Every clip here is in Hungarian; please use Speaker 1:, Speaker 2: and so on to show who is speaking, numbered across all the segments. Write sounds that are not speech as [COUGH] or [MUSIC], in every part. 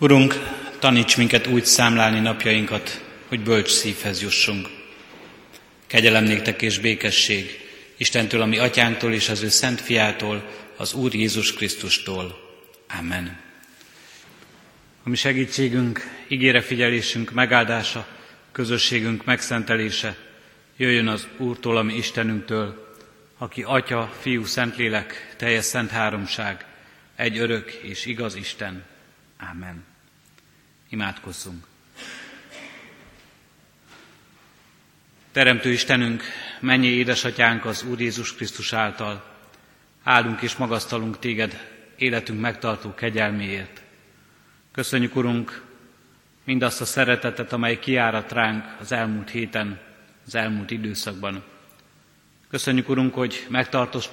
Speaker 1: Urunk, taníts minket úgy számlálni napjainkat, hogy bölcs szívhez jussunk. Kegyelem néktek és békesség Istentől, ami atyánktól és az ő szent fiától, az Úr Jézus Krisztustól. Amen. A mi segítségünk, ígére figyelésünk megáldása, közösségünk megszentelése jöjjön az Úrtól, ami Istenünktől, aki Atya, Fiú, Szentlélek, teljes szent háromság, egy örök és igaz Isten. Amen. Imádkozzunk. Teremtő Istenünk, mennyi édesatyánk az Úr Jézus Krisztus által, áldunk és magasztalunk téged életünk megtartó kegyelméért. Köszönjük, Urunk, mindazt a szeretetet, amely kiárat ránk az elmúlt héten, az elmúlt időszakban. Köszönjük, Urunk, hogy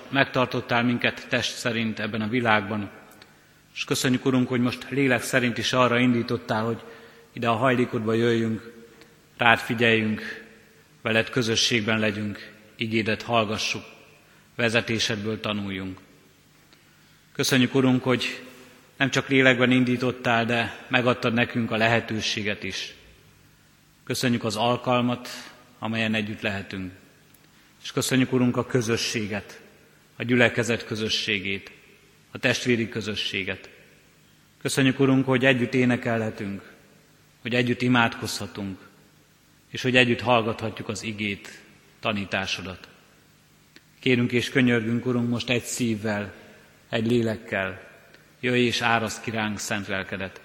Speaker 1: megtartottál minket test szerint ebben a világban, és köszönjük, Urunk, hogy most lélek szerint is arra indítottál, hogy ide a hajlékodba jöjjünk, rád figyeljünk, veled közösségben legyünk, igédet hallgassuk, vezetésedből tanuljunk. Köszönjük, Urunk, hogy nem csak lélekben indítottál, de megadtad nekünk a lehetőséget is. Köszönjük az alkalmat, amelyen együtt lehetünk. És köszönjük, Urunk, a közösséget, a gyülekezet közösségét, a testvéri közösséget. Köszönjük, Urunk, hogy együtt énekelhetünk, hogy együtt imádkozhatunk, és hogy együtt hallgathatjuk az igét, tanításodat. Kérünk és könyörgünk, Urunk, most egy szívvel, egy lélekkel, jöjj és áraszt ki ránk szent lelkedet.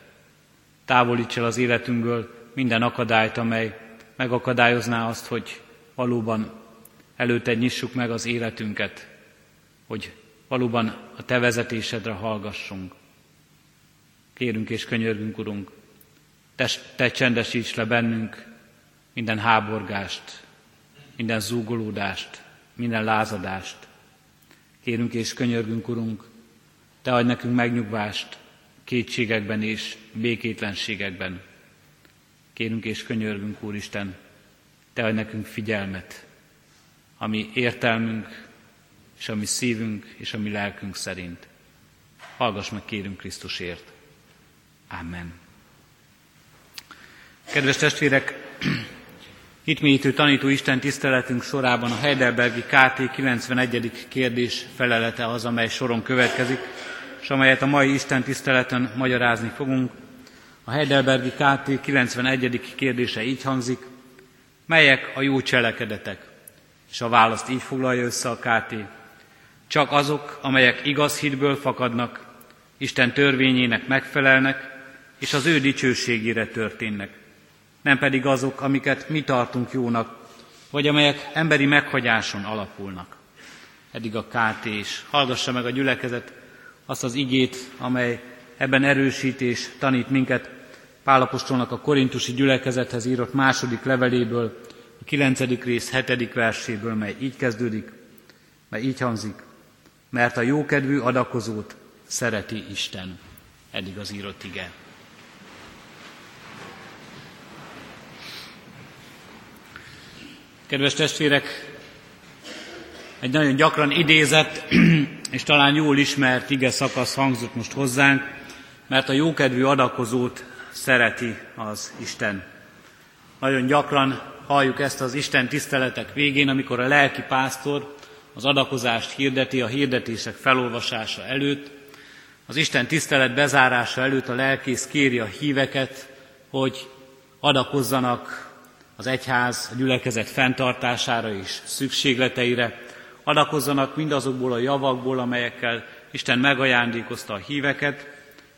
Speaker 1: Távolíts el az életünkből minden akadályt, amely megakadályozná azt, hogy valóban előtte nyissuk meg az életünket, hogy valóban a Te vezetésedre hallgassunk. Kérünk és könyörgünk, Urunk, Te, te csendesíts le bennünk minden háborgást, minden zúgolódást, minden lázadást. Kérünk és könyörgünk, Urunk, Te adj nekünk megnyugvást kétségekben és békétlenségekben. Kérünk és könyörgünk, Úristen, Te adj nekünk figyelmet, ami értelmünk, és a mi szívünk, és a mi lelkünk szerint. Hallgass meg, kérünk Krisztusért. Amen. Kedves testvérek, hitmélyítő tanító Isten tiszteletünk sorában a Heidelbergi KT 91. kérdés felelete az, amely soron következik, és amelyet a mai Isten tiszteleten magyarázni fogunk. A Heidelbergi KT 91. kérdése így hangzik, melyek a jó cselekedetek? És a választ így foglalja össze a KT. Csak azok, amelyek igaz hitből fakadnak, Isten törvényének megfelelnek, és az ő dicsőségére történnek. Nem pedig azok, amiket mi tartunk jónak, vagy amelyek emberi meghagyáson alapulnak. Eddig a KT is. Hallgassa meg a gyülekezet azt az igét, amely ebben erősít és tanít minket Pálapostolnak a korintusi gyülekezethez írott második leveléből, a kilencedik rész hetedik verséből, mely így kezdődik, mely így hangzik mert a jókedvű adakozót szereti Isten. Eddig az írott ige. Kedves testvérek, egy nagyon gyakran idézett [CLEARS THROAT] és talán jól ismert ige szakasz hangzott most hozzánk, mert a jókedvű adakozót szereti az Isten. Nagyon gyakran halljuk ezt az Isten tiszteletek végén, amikor a lelki pásztor az adakozást hirdeti a hirdetések felolvasása előtt, az Isten tisztelet bezárása előtt a lelkész kéri a híveket, hogy adakozzanak az egyház, a gyülekezet fenntartására és szükségleteire, adakozzanak mindazokból a javakból, amelyekkel Isten megajándékozta a híveket,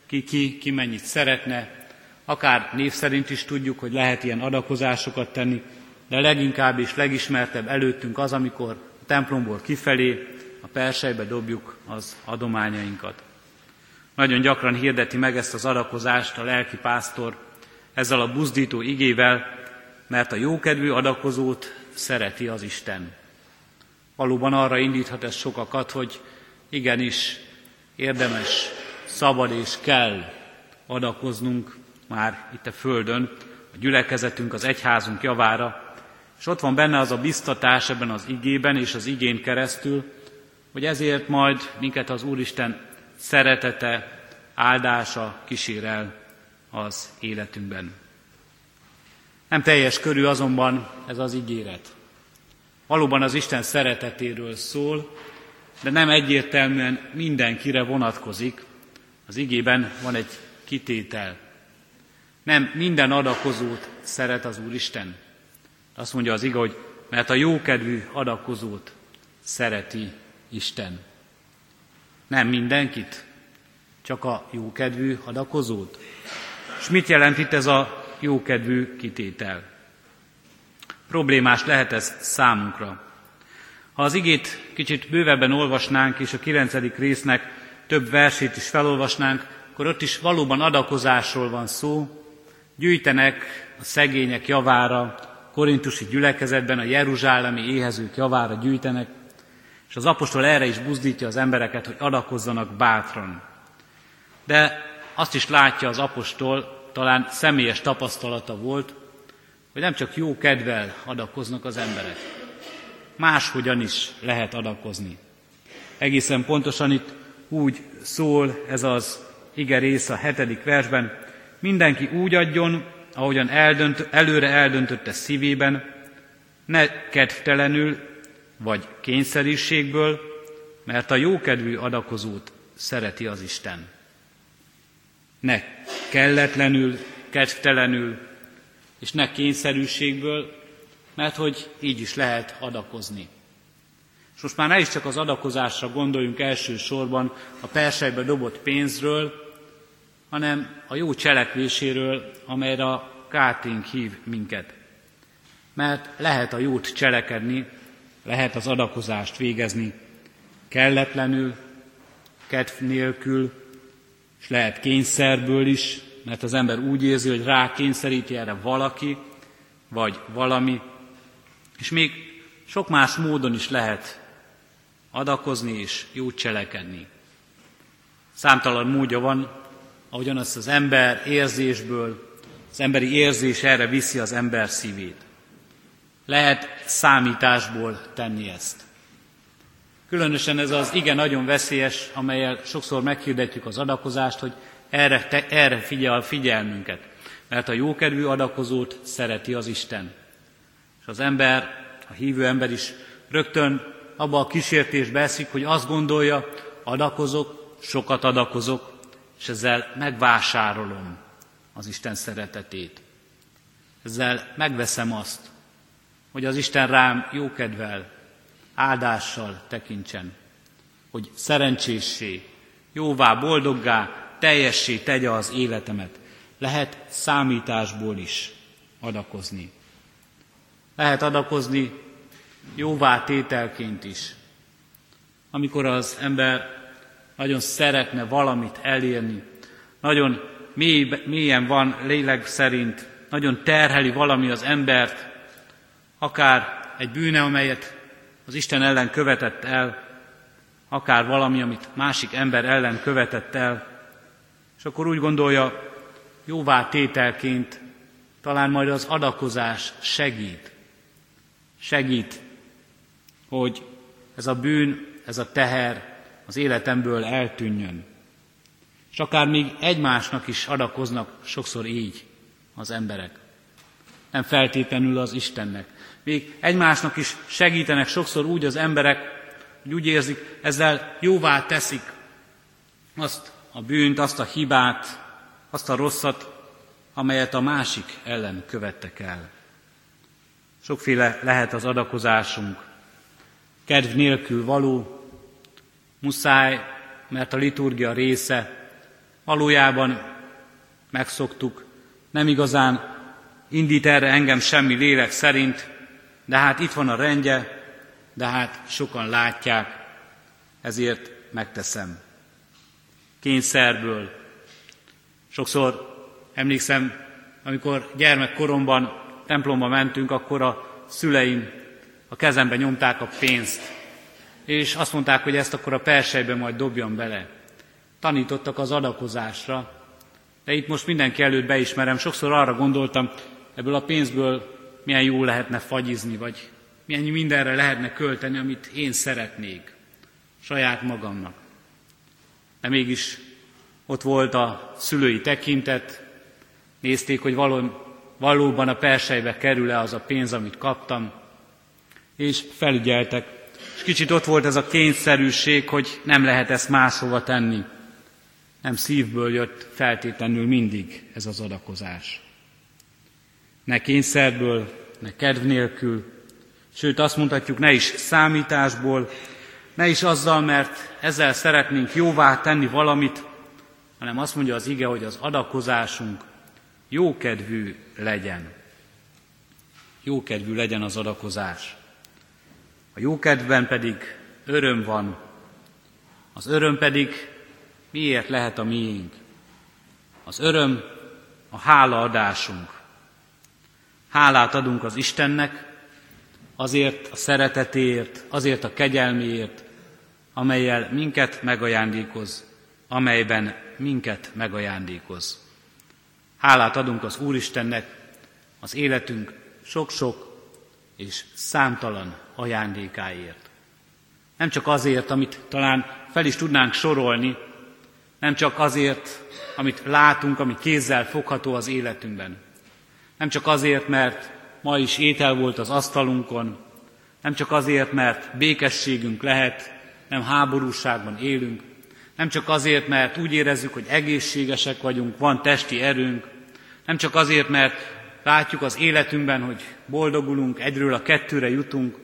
Speaker 1: ki, ki, ki mennyit szeretne, akár név szerint is tudjuk, hogy lehet ilyen adakozásokat tenni, de leginkább és legismertebb előttünk az, amikor a templomból kifelé, a persejbe dobjuk az adományainkat. Nagyon gyakran hirdeti meg ezt az adakozást a lelki pásztor ezzel a buzdító igével, mert a jókedvű adakozót szereti az Isten. Valóban arra indíthat ez sokakat, hogy igenis érdemes, szabad és kell adakoznunk már itt a Földön, a gyülekezetünk, az egyházunk javára, és ott van benne az a biztatás ebben az igében és az igén keresztül, hogy ezért majd minket az Úristen szeretete, áldása kísér el az életünkben. Nem teljes körű azonban ez az ígéret. Valóban az Isten szeretetéről szól, de nem egyértelműen mindenkire vonatkozik. Az igében van egy kitétel. Nem minden adakozót szeret az Úristen. Azt mondja az ige, hogy mert a jókedvű adakozót szereti Isten. Nem mindenkit, csak a jókedvű adakozót. És mit jelent itt ez a jókedvű kitétel? Problémás lehet ez számunkra. Ha az igét kicsit bővebben olvasnánk, és a kilencedik résznek több versét is felolvasnánk, akkor ott is valóban adakozásról van szó. Gyűjtenek a szegények javára, korintusi gyülekezetben a jeruzsálemi éhezők javára gyűjtenek, és az apostol erre is buzdítja az embereket, hogy adakozzanak bátran. De azt is látja az apostol, talán személyes tapasztalata volt, hogy nem csak jó kedvel adakoznak az emberek. Máshogyan is lehet adakozni. Egészen pontosan itt úgy szól ez az ige rész a hetedik versben, mindenki úgy adjon, ahogyan eldönt, előre eldöntötte szívében, ne kedvtelenül vagy kényszerűségből, mert a jókedvű adakozót szereti az Isten. Ne kelletlenül, kedvtelenül, és ne kényszerűségből, mert hogy így is lehet adakozni. És most már ne is csak az adakozásra gondoljunk elsősorban a persejbe dobott pénzről, hanem a jó cselekvéséről, amelyre a káténk hív minket. Mert lehet a jót cselekedni, lehet az adakozást végezni kelletlenül, kedv nélkül, és lehet kényszerből is, mert az ember úgy érzi, hogy rá kényszeríti erre valaki, vagy valami, és még sok más módon is lehet adakozni és jót cselekedni. Számtalan módja van, ahogyan azt az ember érzésből, az emberi érzés erre viszi az ember szívét. Lehet számításból tenni ezt. Különösen ez az igen nagyon veszélyes, amelyel sokszor meghirdetjük az adakozást, hogy erre, te, erre figyel a figyelmünket. Mert a jókedvű adakozót szereti az Isten. És az ember, a hívő ember is rögtön abba a kísértésbe eszik, hogy azt gondolja, adakozok, sokat adakozok, és ezzel megvásárolom az Isten szeretetét. Ezzel megveszem azt, hogy az Isten rám jókedvel, áldással tekintsen, hogy szerencséssé, jóvá, boldoggá, teljessé tegye az életemet. Lehet számításból is adakozni. Lehet adakozni jóvá tételként is. Amikor az ember nagyon szeretne valamit elérni, nagyon mély, mélyen van lélek szerint, nagyon terheli valami az embert, akár egy bűne, amelyet az Isten ellen követett el, akár valami, amit másik ember ellen követett el, és akkor úgy gondolja, jóvá tételként talán majd az adakozás segít. Segít, hogy ez a bűn, ez a teher az életemből eltűnjön. És akár még egymásnak is adakoznak sokszor így az emberek. Nem feltétlenül az Istennek. Még egymásnak is segítenek sokszor úgy az emberek, hogy úgy érzik, ezzel jóvá teszik azt a bűnt, azt a hibát, azt a rosszat, amelyet a másik ellen követtek el. Sokféle lehet az adakozásunk. Kedv nélkül való, muszáj, mert a liturgia része, valójában megszoktuk, nem igazán indít erre engem semmi lélek szerint, de hát itt van a rendje, de hát sokan látják, ezért megteszem. Kényszerből. Sokszor emlékszem, amikor gyermekkoromban templomba mentünk, akkor a szüleim a kezembe nyomták a pénzt, és azt mondták, hogy ezt akkor a persejbe majd dobjam bele. Tanítottak az adakozásra, de itt most mindenki előtt beismerem, sokszor arra gondoltam, ebből a pénzből milyen jó lehetne fagyizni, vagy milyen mindenre lehetne költeni, amit én szeretnék, saját magamnak. De mégis ott volt a szülői tekintet, Nézték, hogy való, valóban a persejbe kerül-e az a pénz, amit kaptam, és felügyeltek. És kicsit ott volt ez a kényszerűség, hogy nem lehet ezt máshova tenni. Nem szívből jött feltétlenül mindig ez az adakozás. Ne kényszerből, ne kedv nélkül, sőt azt mondhatjuk, ne is számításból, ne is azzal, mert ezzel szeretnénk jóvá tenni valamit, hanem azt mondja az ige, hogy az adakozásunk jókedvű legyen. Jókedvű legyen az adakozás. A jókedvben pedig öröm van. Az öröm pedig miért lehet a miénk? Az öröm a hálaadásunk. Hálát adunk az Istennek azért a szeretetéért, azért a kegyelméért, amelyel minket megajándékoz, amelyben minket megajándékoz. Hálát adunk az Úristennek az életünk sok-sok és számtalan ajándékáért. Nem csak azért, amit talán fel is tudnánk sorolni, nem csak azért, amit látunk, ami kézzel fogható az életünkben. Nem csak azért, mert ma is étel volt az asztalunkon, nem csak azért, mert békességünk lehet, nem háborúságban élünk, nem csak azért, mert úgy érezzük, hogy egészségesek vagyunk, van testi erőnk, nem csak azért, mert látjuk az életünkben, hogy boldogulunk, egyről a kettőre jutunk,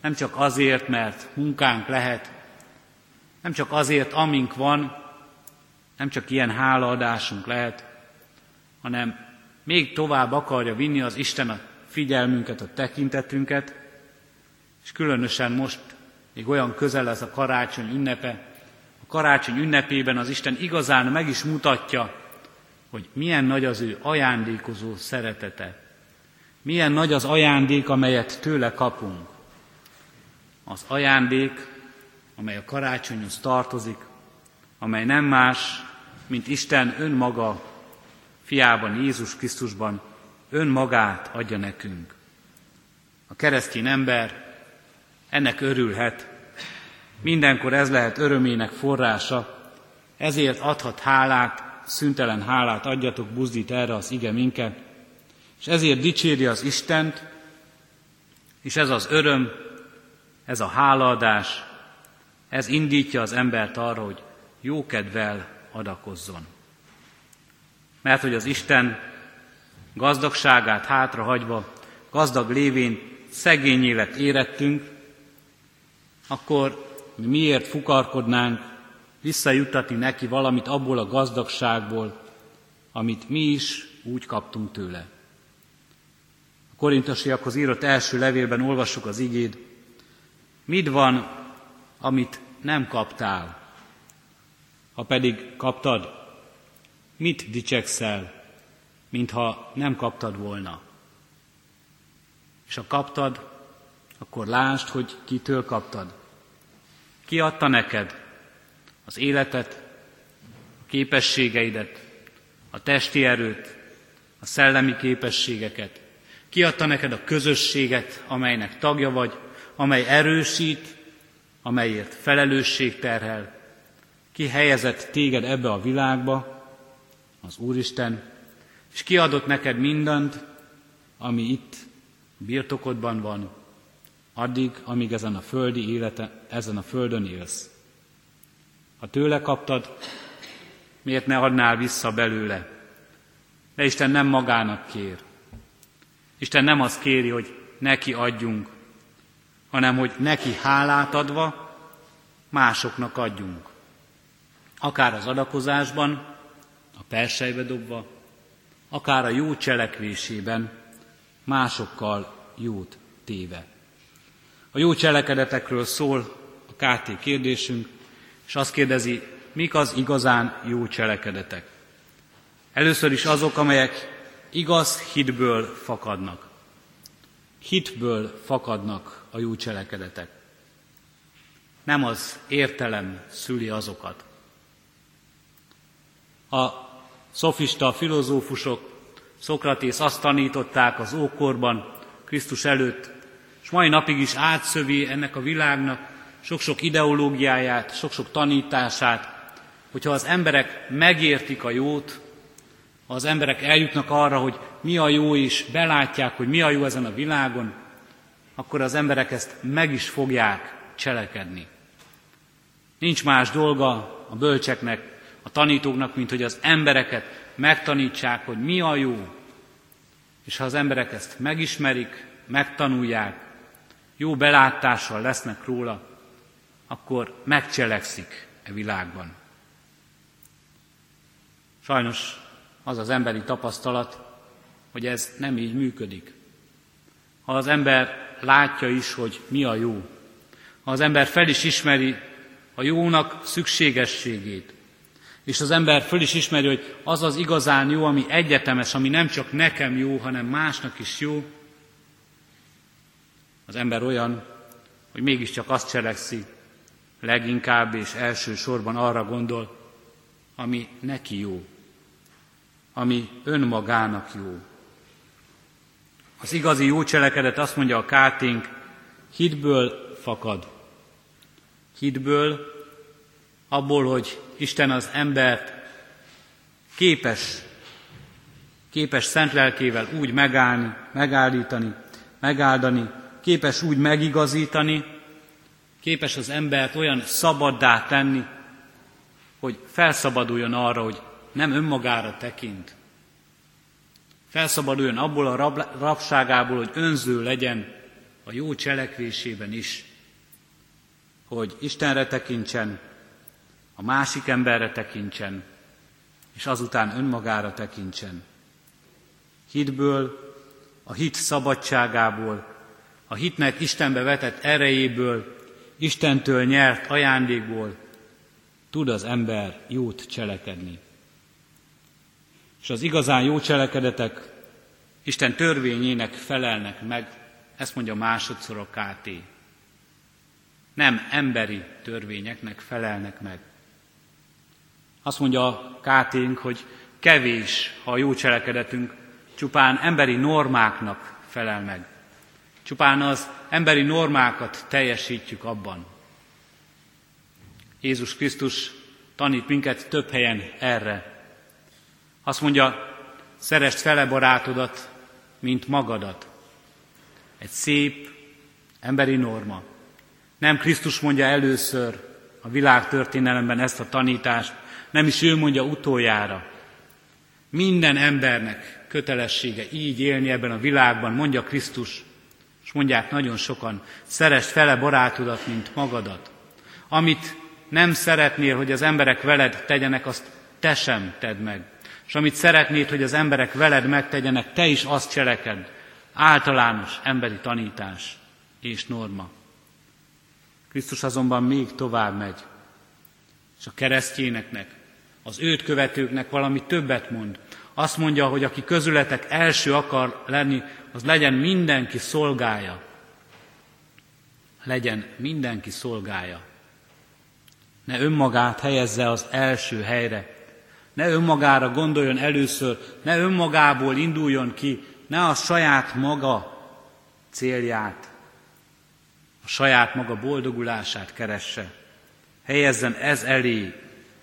Speaker 1: nem csak azért, mert munkánk lehet, nem csak azért, amink van, nem csak ilyen hálaadásunk lehet, hanem még tovább akarja vinni az Isten a figyelmünket, a tekintetünket, és különösen most még olyan közel ez a karácsony ünnepe, a karácsony ünnepében az Isten igazán meg is mutatja, hogy milyen nagy az ő ajándékozó szeretete. Milyen nagy az ajándék, amelyet tőle kapunk. Az ajándék, amely a karácsonyhoz tartozik, amely nem más, mint Isten önmaga fiában, Jézus Krisztusban önmagát adja nekünk. A keresztény ember ennek örülhet, mindenkor ez lehet örömének forrása, ezért adhat hálát, szüntelen hálát adjatok, buzdít erre az ige minket, és ezért dicséri az Istent, és ez az öröm, ez a hálaadás, ez indítja az embert arra, hogy jókedvel adakozzon. Mert hogy az Isten gazdagságát hátrahagyva, gazdag lévén szegény élet érettünk, akkor mi miért fukarkodnánk visszajuttatni neki valamit abból a gazdagságból, amit mi is úgy kaptunk tőle. A korintosiakhoz írott első levélben olvassuk az igéd, mit van, amit nem kaptál, ha pedig kaptad, mit dicsekszel, mintha nem kaptad volna. És ha kaptad, akkor lásd, hogy kitől kaptad. Ki adta neked az életet, a képességeidet, a testi erőt, a szellemi képességeket. Ki adta neked a közösséget, amelynek tagja vagy, amely erősít, amelyért felelősség terhel. Ki helyezett téged ebbe a világba, az Úristen, és kiadott neked mindent, ami itt birtokodban van, addig, amíg ezen a földi élete, ezen a földön élsz. Ha tőle kaptad, miért ne adnál vissza belőle? De Isten nem magának kér. Isten nem azt kéri, hogy neki adjunk, hanem hogy neki hálát adva másoknak adjunk. Akár az adakozásban, a persejbe dobva, akár a jó cselekvésében másokkal jót téve. A jó cselekedetekről szól a KT kérdésünk, és azt kérdezi, mik az igazán jó cselekedetek. Először is azok, amelyek igaz hitből fakadnak. Hitből fakadnak a jó cselekedetek. Nem az értelem szüli azokat. A szofista filozófusok, Szokratész azt tanították az ókorban, Krisztus előtt, és mai napig is átszövi ennek a világnak sok-sok ideológiáját, sok-sok tanítását, hogyha az emberek megértik a jót, ha az emberek eljutnak arra, hogy mi a jó, és belátják, hogy mi a jó ezen a világon, akkor az emberek ezt meg is fogják cselekedni. Nincs más dolga a bölcseknek, a tanítóknak, mint hogy az embereket megtanítsák, hogy mi a jó. És ha az emberek ezt megismerik, megtanulják, jó belátással lesznek róla, akkor megcselekszik e világban. Sajnos az az emberi tapasztalat, hogy ez nem így működik. Ha az ember látja is, hogy mi a jó, ha az ember fel is ismeri a jónak szükségességét, és az ember föl is ismeri, hogy az az igazán jó, ami egyetemes, ami nem csak nekem jó, hanem másnak is jó, az ember olyan, hogy mégiscsak azt cselekszi, leginkább és elsősorban arra gondol, ami neki jó, ami önmagának jó. Az igazi jó cselekedet azt mondja a káténk, hitből fakad. Hitből, abból, hogy Isten az embert képes, képes szent lelkével úgy megállni, megállítani, megáldani, képes úgy megigazítani, képes az embert olyan szabaddá tenni, hogy felszabaduljon arra, hogy nem önmagára tekint. Felszabaduljon abból a rab, rabságából, hogy önző legyen a jó cselekvésében is. Hogy Istenre tekintsen, a másik emberre tekintsen, és azután önmagára tekintsen. Hitből, a hit szabadságából, a hitnek Istenbe vetett erejéből, Istentől nyert ajándékból tud az ember jót cselekedni. És az igazán jó cselekedetek Isten törvényének felelnek meg, ezt mondja másodszor a KT. Nem emberi törvényeknek felelnek meg. Azt mondja kt hogy kevés, ha a jó cselekedetünk csupán emberi normáknak felel meg. Csupán az emberi normákat teljesítjük abban. Jézus Krisztus tanít minket több helyen erre. Azt mondja, szerest fele barátodat, mint magadat. Egy szép emberi norma. Nem Krisztus mondja először a világ történelemben ezt a tanítást, nem is ő mondja utoljára. Minden embernek kötelessége így élni ebben a világban, mondja Krisztus, és mondják nagyon sokan, szeresd fele barátodat, mint magadat. Amit nem szeretnél, hogy az emberek veled tegyenek, azt te sem tedd meg. És amit szeretnéd, hogy az emberek veled megtegyenek, te is azt cseleked. Általános emberi tanítás és norma. Krisztus azonban még tovább megy, és a keresztjéneknek, az őt követőknek valami többet mond. Azt mondja, hogy aki közületek első akar lenni, az legyen mindenki szolgája. Legyen mindenki szolgája. Ne önmagát helyezze az első helyre. Ne önmagára gondoljon először, ne önmagából induljon ki, ne a saját maga célját, a saját maga boldogulását keresse. Helyezzen ez elé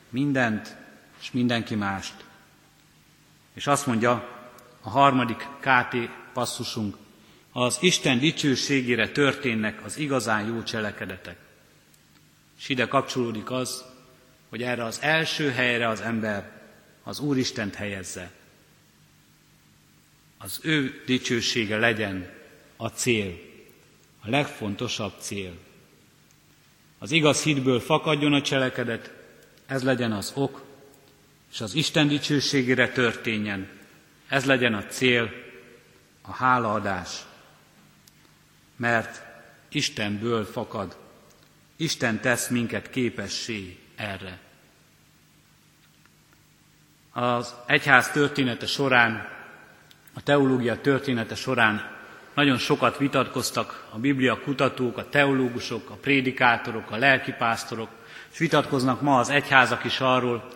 Speaker 1: mindent és mindenki mást. És azt mondja a harmadik KT passzusunk, az Isten dicsőségére történnek az igazán jó cselekedetek. És ide kapcsolódik az, hogy erre az első helyre az ember az Úristent helyezze. Az ő dicsősége legyen a cél, a legfontosabb cél. Az igaz hitből fakadjon a cselekedet, ez legyen az ok, és az Isten dicsőségére történjen. Ez legyen a cél, a hálaadás. Mert Istenből fakad, Isten tesz minket képessé erre. Az egyház története során, a teológia története során nagyon sokat vitatkoztak a Biblia kutatók, a teológusok, a prédikátorok, a lelkipásztorok, és vitatkoznak ma az egyházak is arról,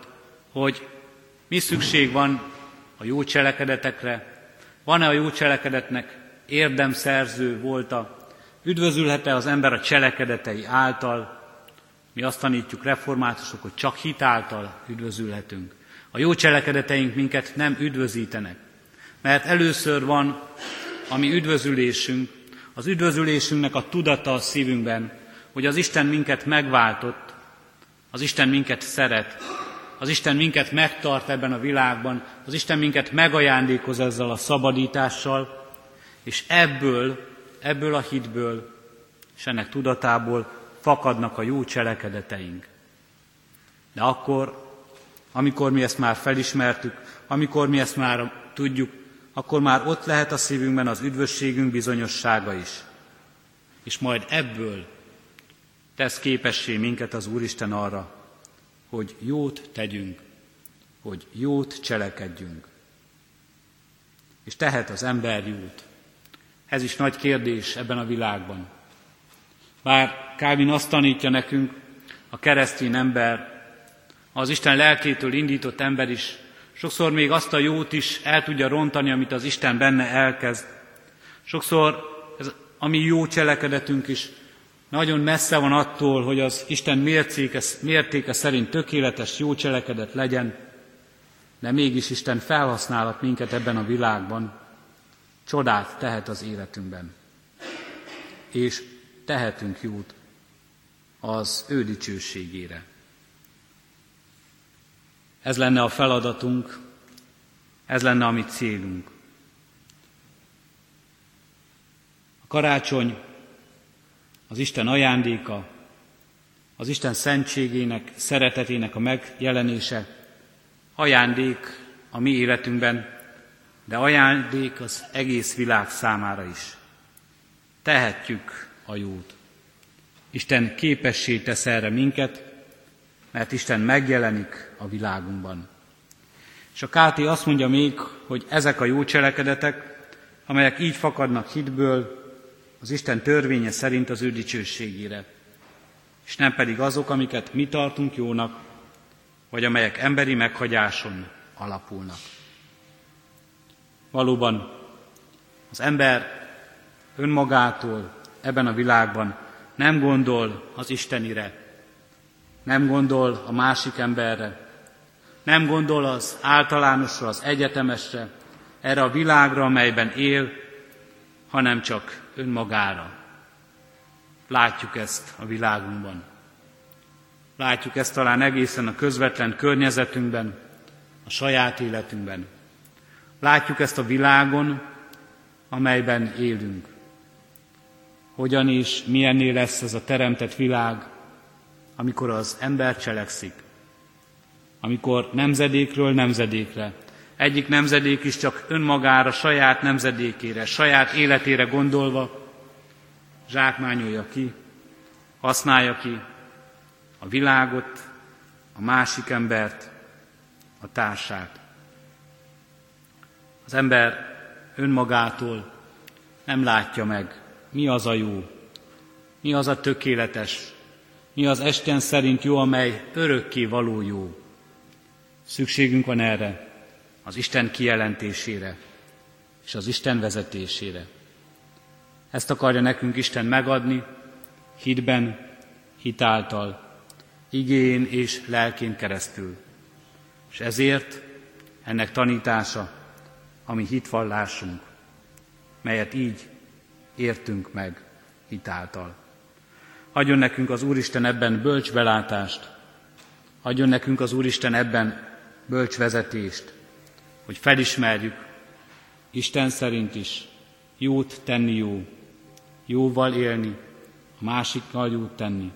Speaker 1: hogy mi szükség van a jó cselekedetekre, van-e a jó cselekedetnek érdemszerző volta, üdvözülhet-e az ember a cselekedetei által, mi azt tanítjuk reformátusok, hogy csak hit által üdvözülhetünk. A jó cselekedeteink minket nem üdvözítenek, mert először van a mi üdvözülésünk, az üdvözülésünknek a tudata a szívünkben, hogy az Isten minket megváltott, az Isten minket szeret, az Isten minket megtart ebben a világban, az Isten minket megajándékoz ezzel a szabadítással, és ebből, ebből a hitből és ennek tudatából fakadnak a jó cselekedeteink. De akkor, amikor mi ezt már felismertük, amikor mi ezt már tudjuk, akkor már ott lehet a szívünkben az üdvösségünk bizonyossága is. És majd ebből tesz képessé minket az Úristen arra, hogy jót tegyünk, hogy jót cselekedjünk. És tehet az ember jót. Ez is nagy kérdés ebben a világban. Bár Kálvin azt tanítja nekünk, a keresztény ember, az Isten lelkétől indított ember is sokszor még azt a jót is el tudja rontani, amit az Isten benne elkezd. Sokszor ez, a mi jó cselekedetünk is nagyon messze van attól, hogy az Isten mértéke, mértéke szerint tökéletes jó cselekedet legyen, de mégis Isten felhasználat minket ebben a világban, csodát tehet az életünkben. És tehetünk jót az ő dicsőségére. Ez lenne a feladatunk, ez lenne a mi célunk. A karácsony az Isten ajándéka, az Isten szentségének, szeretetének a megjelenése, ajándék a mi életünkben, de ajándék az egész világ számára is. Tehetjük a jót. Isten képessé tesz erre minket, mert Isten megjelenik a világunkban. És a KT azt mondja még, hogy ezek a jó cselekedetek, amelyek így fakadnak hitből, az Isten törvénye szerint az ő dicsőségére, és nem pedig azok, amiket mi tartunk jónak, vagy amelyek emberi meghagyáson alapulnak. Valóban az ember önmagától ebben a világban nem gondol az Istenire, nem gondol a másik emberre, nem gondol az általánosra, az egyetemesre, erre a világra, amelyben él, hanem csak önmagára. Látjuk ezt a világunkban. Látjuk ezt talán egészen a közvetlen környezetünkben, a saját életünkben. Látjuk ezt a világon, amelyben élünk. Hogyan és milyenné lesz ez a teremtett világ, amikor az ember cselekszik, amikor nemzedékről nemzedékre, egyik nemzedék is csak önmagára, saját nemzedékére, saját életére gondolva zsákmányolja ki, használja ki a világot, a másik embert, a társát. Az ember önmagától nem látja meg, mi az a jó, mi az a tökéletes, mi az Esten szerint jó, amely örökké való jó. Szükségünk van erre, az Isten kijelentésére és az Isten vezetésére. Ezt akarja nekünk Isten megadni, hitben, hitáltal, igén és lelkén keresztül. És ezért ennek tanítása, ami hitvallásunk, melyet így értünk meg hitáltal. Adjon nekünk az Úristen ebben bölcs belátást, adjon nekünk az Úristen ebben bölcs vezetést, hogy felismerjük, Isten szerint is jót tenni jó, jóval élni, a másikkal jót tenni,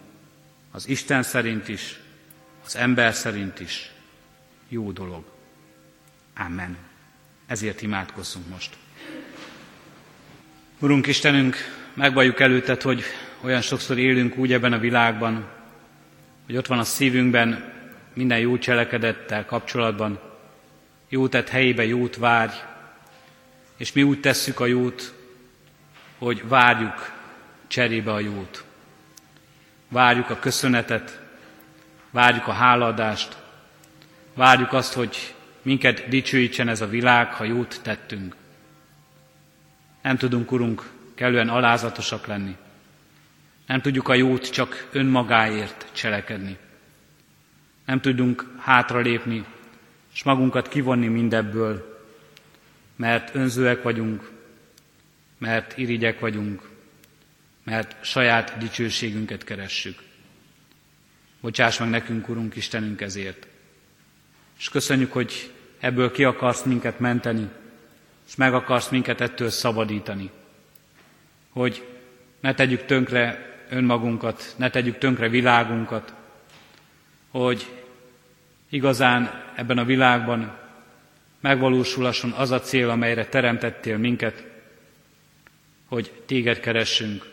Speaker 1: az Isten szerint is, az ember szerint is jó dolog. Amen. Ezért imádkozzunk most. Urunk Istenünk, megvalljuk előtted, hogy olyan sokszor élünk úgy ebben a világban, hogy ott van a szívünkben minden jó cselekedettel kapcsolatban, jó tett helyébe jót várj, és mi úgy tesszük a jót, hogy várjuk cserébe a jót. Várjuk a köszönetet, várjuk a háladást, várjuk azt, hogy minket dicsőítsen ez a világ, ha jót tettünk. Nem tudunk, Urunk, kellően alázatosak lenni. Nem tudjuk a jót csak önmagáért cselekedni. Nem tudunk hátralépni, és magunkat kivonni mindebből, mert önzőek vagyunk, mert irigyek vagyunk, mert saját dicsőségünket keressük. Bocsáss meg nekünk, Urunk Istenünk, ezért. És köszönjük, hogy ebből ki akarsz minket menteni, és meg akarsz minket ettől szabadítani. Hogy ne tegyük tönkre önmagunkat, ne tegyük tönkre világunkat, hogy igazán ebben a világban megvalósulasson az a cél, amelyre teremtettél minket, hogy téged keressünk,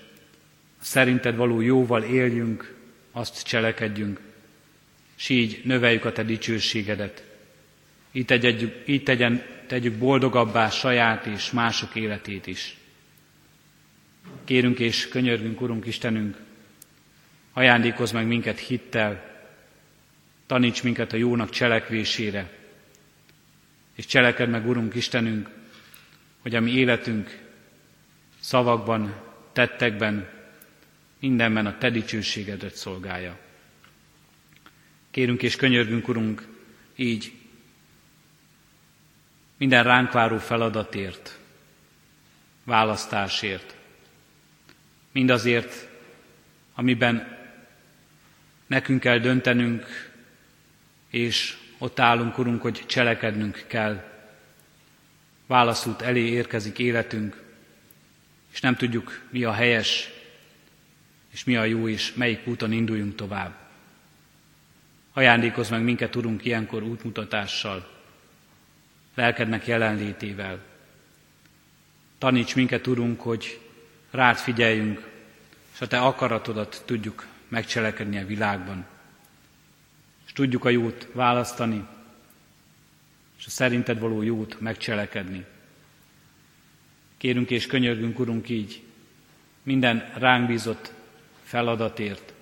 Speaker 1: szerinted való jóval éljünk, azt cselekedjünk, és így növeljük a te dicsőségedet. Így, tegyük, így tegyen, tegyük boldogabbá saját és mások életét is. Kérünk és könyörgünk, Urunk Istenünk, ajándékozz meg minket hittel, taníts minket a jónak cselekvésére, és cseleked meg, Urunk Istenünk, hogy a mi életünk szavakban, tettekben, mindenben a Te dicsőségedet szolgálja. Kérünk és könyörgünk, Urunk, így minden ránk váró feladatért, választásért, mindazért, amiben nekünk kell döntenünk, és ott állunk, Urunk, hogy cselekednünk kell. Válaszút elé érkezik életünk, és nem tudjuk, mi a helyes, és mi a jó, és melyik úton induljunk tovább. Ajándékozz meg minket, Urunk, ilyenkor útmutatással, lelkednek jelenlétével. Taníts minket, Urunk, hogy rád figyeljünk, és a Te akaratodat tudjuk megcselekedni a világban. Tudjuk a jót választani, és a szerinted való jót megcselekedni. Kérünk és könyörgünk, Urunk, így minden ránk bízott feladatért.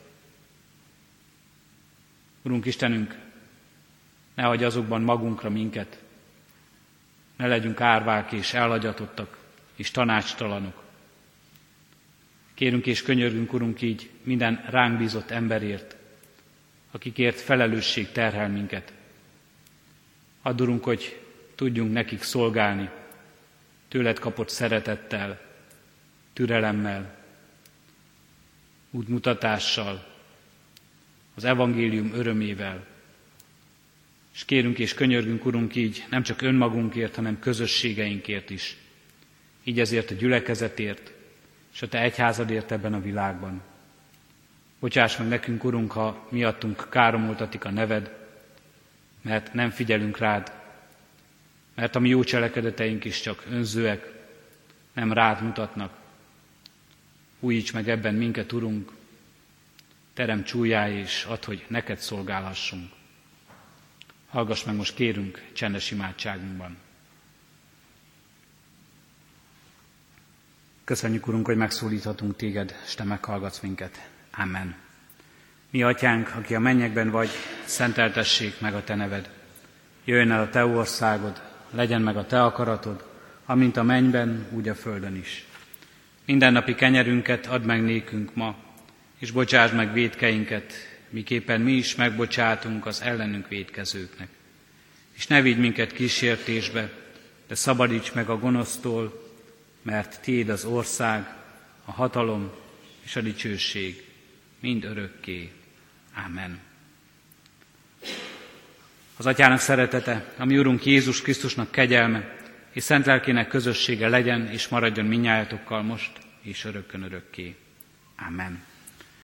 Speaker 1: Urunk Istenünk, ne hagyj azokban magunkra minket, ne legyünk árvák és elagyatottak és tanácstalanok. Kérünk és könyörgünk, Urunk, így minden ránk bízott emberért, akikért felelősség terhel minket. Add, Urunk, hogy tudjunk nekik szolgálni, tőled kapott szeretettel, türelemmel, útmutatással, az evangélium örömével. És kérünk és könyörgünk, Urunk, így nem csak önmagunkért, hanem közösségeinkért is. Így ezért a gyülekezetért, és a Te egyházadért ebben a világban. Bocsáss meg nekünk, Urunk, ha miattunk káromoltatik a neved, mert nem figyelünk rád, mert a mi jó cselekedeteink is csak önzőek, nem rád mutatnak. Újíts meg ebben minket, Urunk, terem csúlyá és add, hogy neked szolgálhassunk. Hallgass meg most kérünk csendes imádságunkban. Köszönjük, Urunk, hogy megszólíthatunk téged, és te meghallgatsz minket. Amen. Mi atyánk, aki a mennyekben vagy, szenteltessék meg a te neved. Jöjjön el a te országod, legyen meg a te akaratod, amint a mennyben, úgy a földön is. Mindennapi kenyerünket add meg nékünk ma, és bocsásd meg védkeinket, miképpen mi is megbocsátunk az ellenünk védkezőknek. És ne vigy minket kísértésbe, de szabadíts meg a gonosztól, mert Tiéd az ország, a hatalom és a dicsőség mind örökké. Amen. Az Atyának szeretete, a mi Urunk Jézus Krisztusnak kegyelme, és szent lelkének közössége legyen és maradjon minnyájatokkal most és örökkön örökké. Amen.